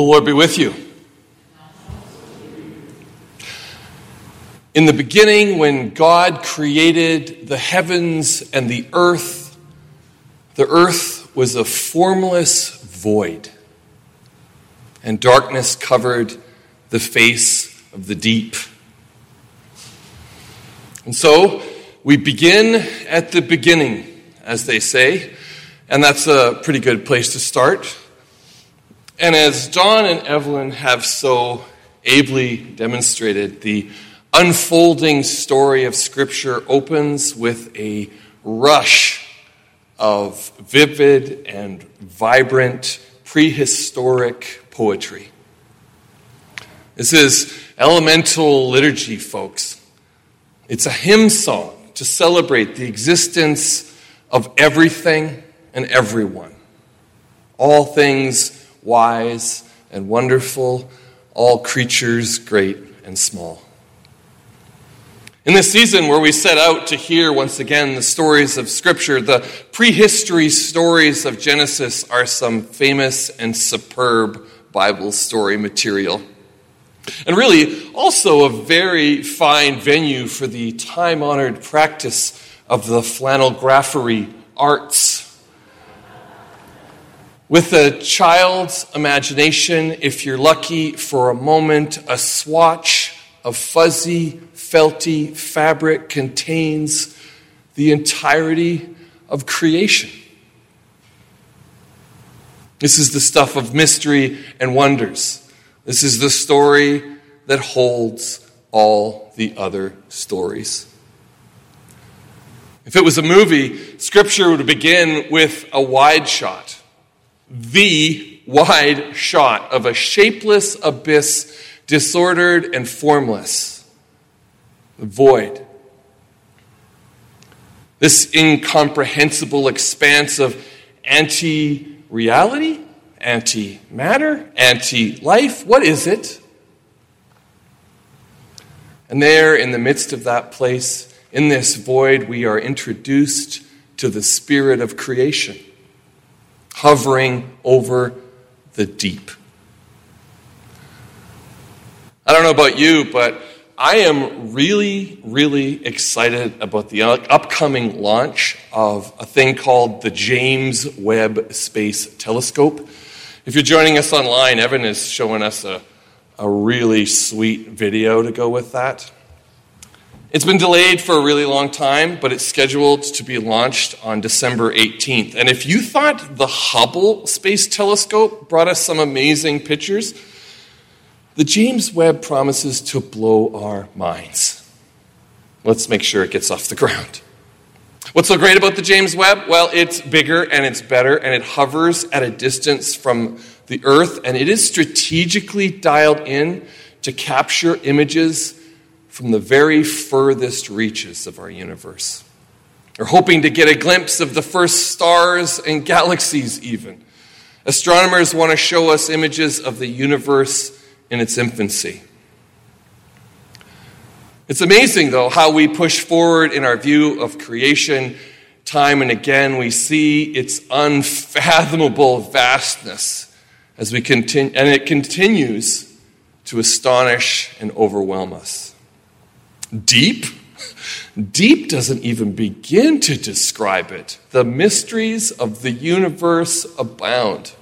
The Lord be with you. In the beginning, when God created the heavens and the earth, the earth was a formless void, and darkness covered the face of the deep. And so, we begin at the beginning, as they say, and that's a pretty good place to start. And as John and Evelyn have so ably demonstrated, the unfolding story of Scripture opens with a rush of vivid and vibrant prehistoric poetry. This is elemental liturgy, folks. It's a hymn song to celebrate the existence of everything and everyone. All things wise and wonderful, all creatures great and small. In this season where we set out to hear once again the stories of Scripture, the prehistory stories of Genesis are some famous and superb Bible story material. And really, also a very fine venue for the time honored practice of the flannelgraphery arts with a child's imagination, if you're lucky for a moment, a swatch of fuzzy, felty fabric contains the entirety of creation. This is the stuff of mystery and wonders. This is the story that holds all the other stories. If it was a movie, Scripture would begin with a wide shot the wide shot of a shapeless abyss, disordered and formless, void. This incomprehensible expanse of anti reality, anti matter, anti life. What is it? And there, in the midst of that place, in this void, we are introduced to the spirit of creation hovering over the deep. I don't know about you, but I am really, really excited about the upcoming launch of a thing called the James Webb Space Telescope. If you're joining us online, Evan is showing us a, a really sweet video to go with that. It's been delayed for a really long time, but it's scheduled to be launched on December 18th. And if you thought the Hubble Space Telescope brought us some amazing pictures, the James Webb promises to blow our minds. Let's make sure it gets off the ground. What's so great about the James Webb? Well, it's bigger and it's better, and it hovers at a distance from the Earth, and it is strategically dialed in to capture images from the very furthest reaches of our universe. We're hoping to get a glimpse of the first stars and galaxies, even. Astronomers want to show us images of the universe in its infancy. It's amazing, though, how we push forward in our view of creation. Time and again, we see its unfathomable vastness as we continue, and it continues to astonish and overwhelm us. Deep? Deep doesn't even begin to describe it. The mysteries of the universe abound.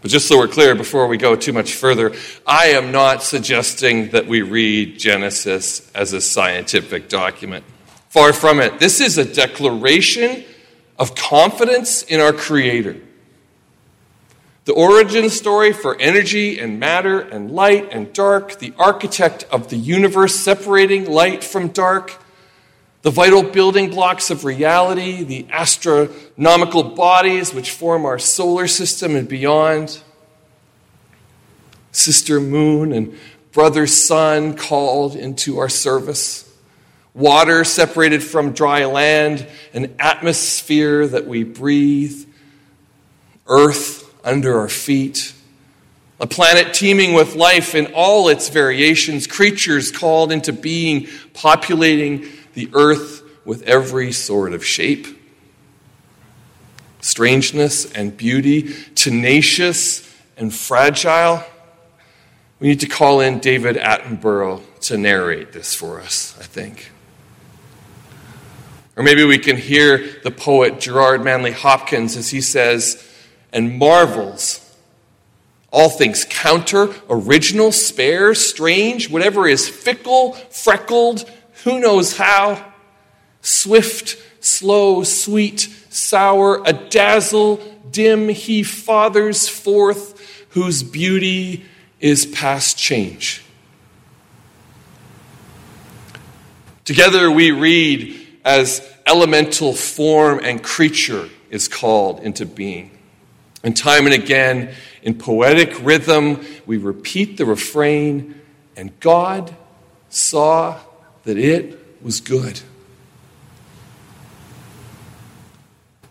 But just so we're clear, before we go too much further, I am not suggesting that we read Genesis as a scientific document. Far from it. This is a declaration of confidence in our Creator. The origin story for energy and matter and light and dark, the architect of the universe separating light from dark, the vital building blocks of reality, the astronomical bodies which form our solar system and beyond, sister moon and brother sun called into our service, water separated from dry land, an atmosphere that we breathe, earth under our feet. A planet teeming with life in all its variations, creatures called into being, populating the earth with every sort of shape. strangeness and beauty, tenacious and fragile. We need to call in David Attenborough to narrate this for us, I think. Or maybe we can hear the poet Gerard Manley Hopkins as he says, and marvels. All things counter, original, spare, strange, whatever is fickle, freckled, who knows how, swift, slow, sweet, sour, a dazzle, dim, he fathers forth, whose beauty is past change. Together we read as elemental form and creature is called into being. And time and again, in poetic rhythm, we repeat the refrain, and God saw that it was good.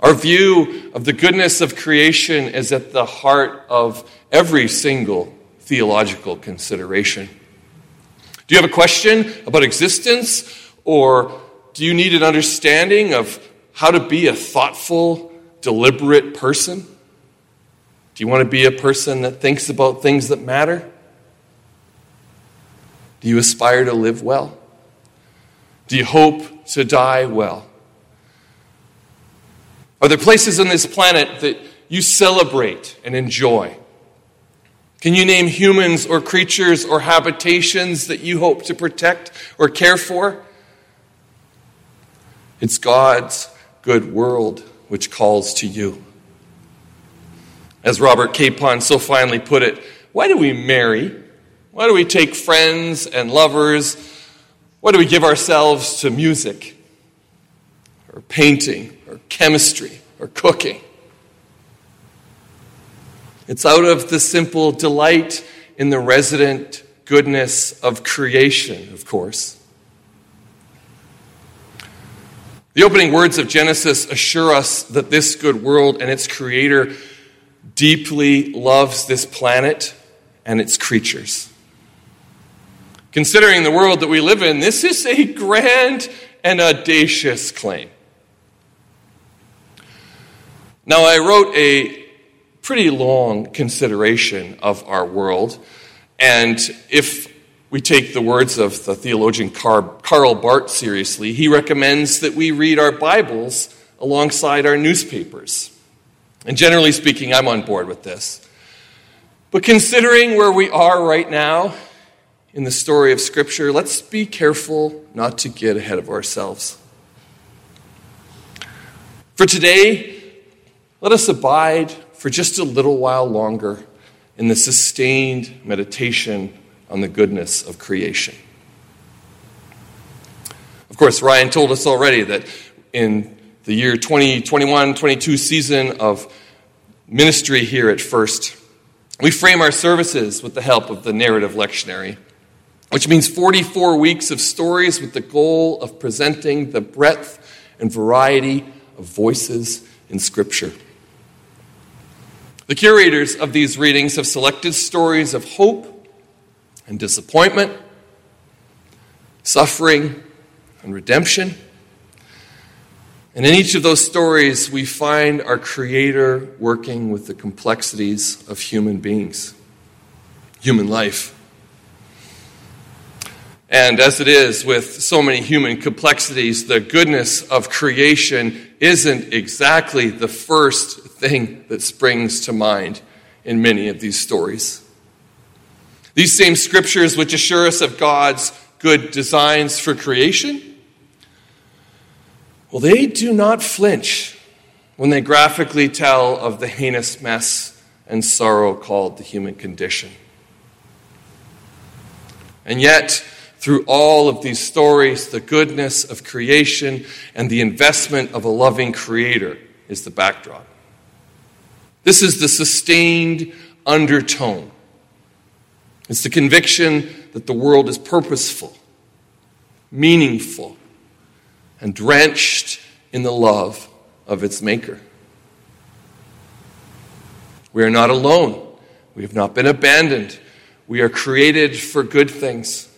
Our view of the goodness of creation is at the heart of every single theological consideration. Do you have a question about existence, or do you need an understanding of how to be a thoughtful, deliberate person? You want to be a person that thinks about things that matter? Do you aspire to live well? Do you hope to die well? Are there places on this planet that you celebrate and enjoy? Can you name humans or creatures or habitations that you hope to protect or care for? It's God's good world which calls to you. As Robert Capon so finely put it, why do we marry? Why do we take friends and lovers? Why do we give ourselves to music or painting or chemistry or cooking. It's out of the simple delight in the resident goodness of creation, of course. The opening words of Genesis assure us that this good world and its creator deeply loves this planet and its creatures. Considering the world that we live in, this is a grand and audacious claim. Now, I wrote a pretty long consideration of our world, and if we take the words of the theologian Karl Barth seriously, he recommends that we read our Bibles alongside our newspapers. And generally speaking, I'm on board with this. But considering where we are right now in the story of Scripture, let's be careful not to get ahead of ourselves. For today, let us abide for just a little while longer in the sustained meditation on the goodness of creation. Of course, Ryan told us already that in the year 2021 22 season of ministry here at First, we frame our services with the help of the narrative lectionary, which means 44 weeks of stories with the goal of presenting the breadth and variety of voices in Scripture. The curators of these readings have selected stories of hope and disappointment, suffering and redemption. And in each of those stories, we find our Creator working with the complexities of human beings, human life. And as it is with so many human complexities, the goodness of creation isn't exactly the first thing that springs to mind in many of these stories. These same scriptures, which assure us of God's good designs for creation, well, they do not flinch when they graphically tell of the heinous mess and sorrow called the human condition. And yet, through all of these stories, the goodness of creation and the investment of a loving creator is the backdrop. This is the sustained undertone. It's the conviction that the world is purposeful, meaningful, and drenched in the love of its Maker. We are not alone. We have not been abandoned. We are created for good things,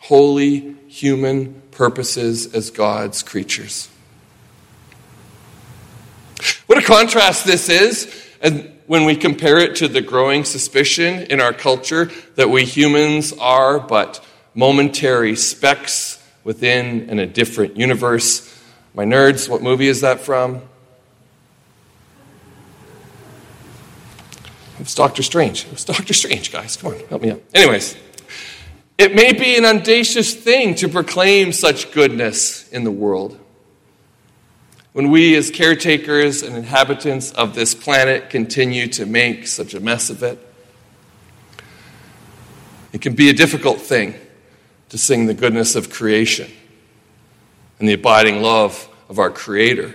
holy human purposes as God's creatures. What a contrast this is and when we compare it to the growing suspicion in our culture that we humans are but momentary specks within in a different universe. My nerds, what movie is that from? It's Doctor Strange. It's Doctor Strange, guys. Come on, help me out. Anyways, it may be an audacious thing to proclaim such goodness in the world. When we, as caretakers and inhabitants of this planet, continue to make such a mess of it, it can be a difficult thing to sing the goodness of creation and the abiding love of our Creator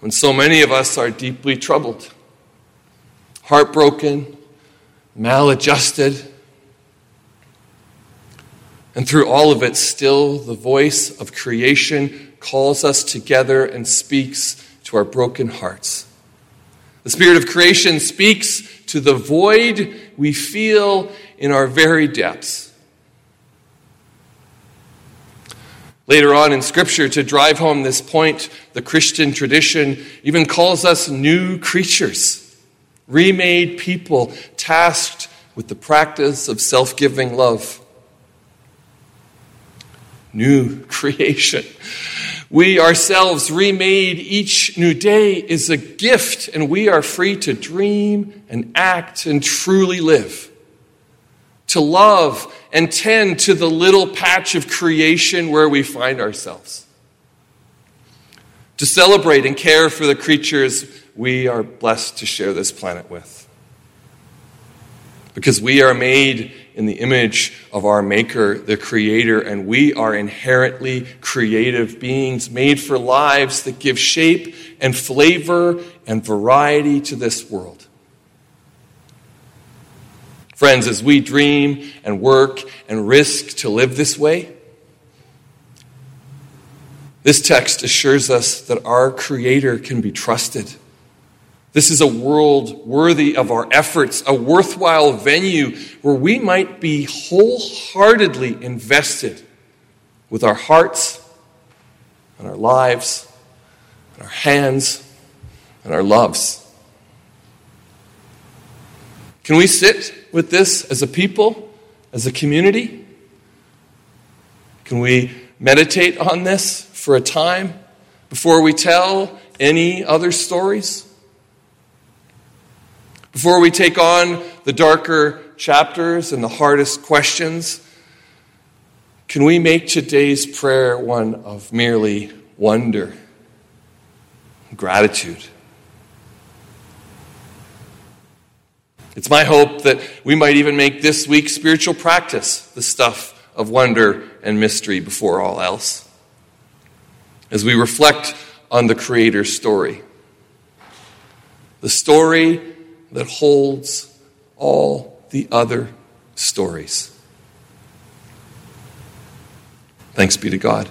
when so many of us are deeply troubled, heartbroken, maladjusted. And through all of it, still the voice of creation calls us together and speaks to our broken hearts. The Spirit of creation speaks to the void we feel in our very depths. Later on in Scripture, to drive home this point, the Christian tradition even calls us new creatures, remade people tasked with the practice of self giving love. New creation. We ourselves, remade each new day, is a gift, and we are free to dream and act and truly live to love and tend to the little patch of creation where we find ourselves, to celebrate and care for the creatures we are blessed to share this planet with. Because we are made in the image of our Maker, the Creator, and we are inherently creative beings made for lives that give shape and flavor and variety to this world. Friends, as we dream and work and risk to live this way, this text assures us that our Creator can be trusted. This is a world worthy of our efforts, a worthwhile venue where we might be wholeheartedly invested with our hearts and our lives and our hands and our loves. Can we sit with this as a people, as a community? Can we meditate on this for a time before we tell any other stories? Before we take on the darker chapters and the hardest questions, can we make today's prayer one of merely wonder, gratitude? It's my hope that we might even make this week's spiritual practice the stuff of wonder and mystery before all else. As we reflect on the Creator's story, the story that holds all the other stories. Thanks be to God.